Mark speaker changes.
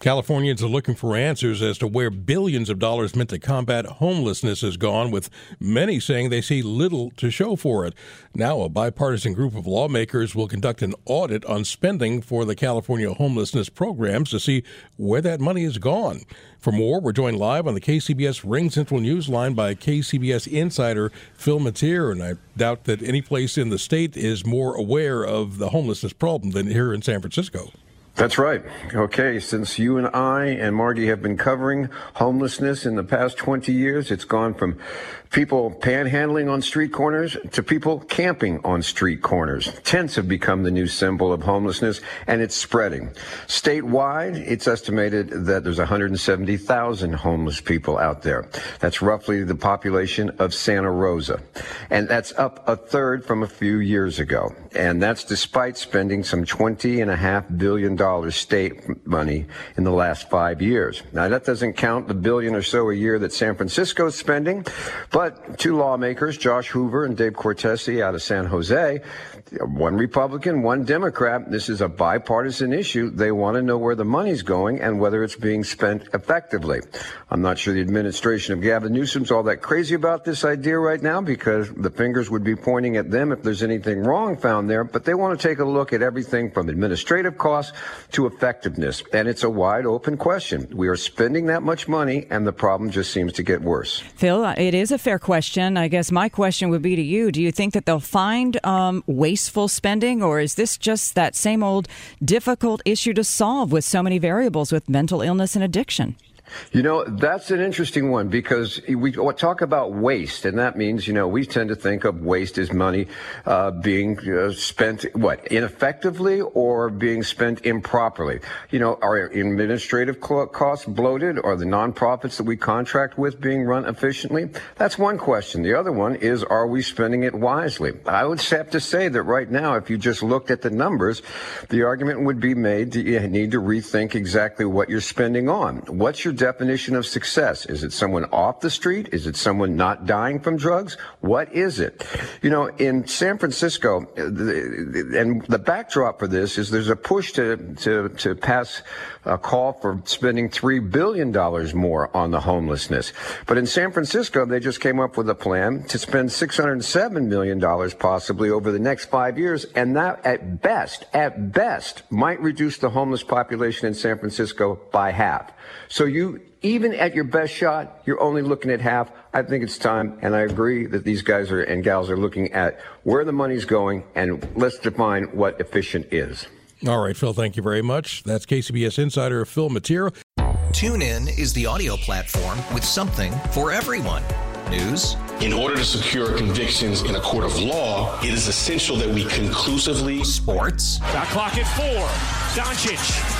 Speaker 1: Californians are looking for answers as to where billions of dollars meant to combat homelessness has gone, with many saying they see little to show for it. Now, a bipartisan group of lawmakers will conduct an audit on spending for the California homelessness programs to see where that money has gone. For more, we're joined live on the KCBS Ring Central News line by KCBS insider Phil Matier, and I doubt that any place in the state is more aware of the homelessness problem than here in San Francisco.
Speaker 2: That's right. Okay, since you and I and Margie have been covering homelessness in the past 20 years, it's gone from people panhandling on street corners to people camping on street corners. Tents have become the new symbol of homelessness and it's spreading. Statewide, it's estimated that there's 170,000 homeless people out there. That's roughly the population of Santa Rosa. And that's up a third from a few years ago. And that's despite spending some 20 and a half billion dollars state money in the last five years. Now that doesn't count the billion or so a year that San Francisco is spending, but two lawmakers, Josh Hoover and Dave Cortese out of San Jose, one Republican, one Democrat. This is a bipartisan issue. They want to know where the money's going and whether it's being spent effectively. I'm not sure the administration of Gavin Newsom's all that crazy about this idea right now because the fingers would be pointing at them if there's anything wrong found there, but they want to take a look at everything from administrative costs to effectiveness. And it's a wide open question. We are spending that much money and the problem just seems to get worse.
Speaker 3: Phil, it is a fair question. I guess my question would be to you Do you think that they'll find um, wasteful spending, or is this just that same old difficult issue to solve with so many variables with mental illness and addiction?
Speaker 2: You know, that's an interesting one because we talk about waste, and that means, you know, we tend to think of waste as money uh, being uh, spent, what, ineffectively or being spent improperly. You know, are administrative costs bloated? Are the nonprofits that we contract with being run efficiently? That's one question. The other one is, are we spending it wisely? I would have to say that right now, if you just looked at the numbers, the argument would be made that you need to rethink exactly what you're spending on. What's your definition of success? Is it someone off the street? Is it someone not dying from drugs? What is it? You know, in San Francisco, and the backdrop for this is there's a push to, to, to pass a call for spending $3 billion more on the homelessness. But in San Francisco, they just came up with a plan to spend $607 million possibly over the next five years. And that at best, at best, might reduce the homeless population in San Francisco by half. So you, even at your best shot, you're only looking at half. I think it's time, and I agree that these guys are, and gals are looking at where the money's going, and let's define what efficient is.
Speaker 1: All right, Phil, thank you very much. That's KCBS insider Phil Matier.
Speaker 4: TuneIn is the audio platform with something for everyone. News.
Speaker 5: In order to secure convictions in a court of law, it is essential that we conclusively.
Speaker 4: Sports.
Speaker 6: Got clock at four. Doncic.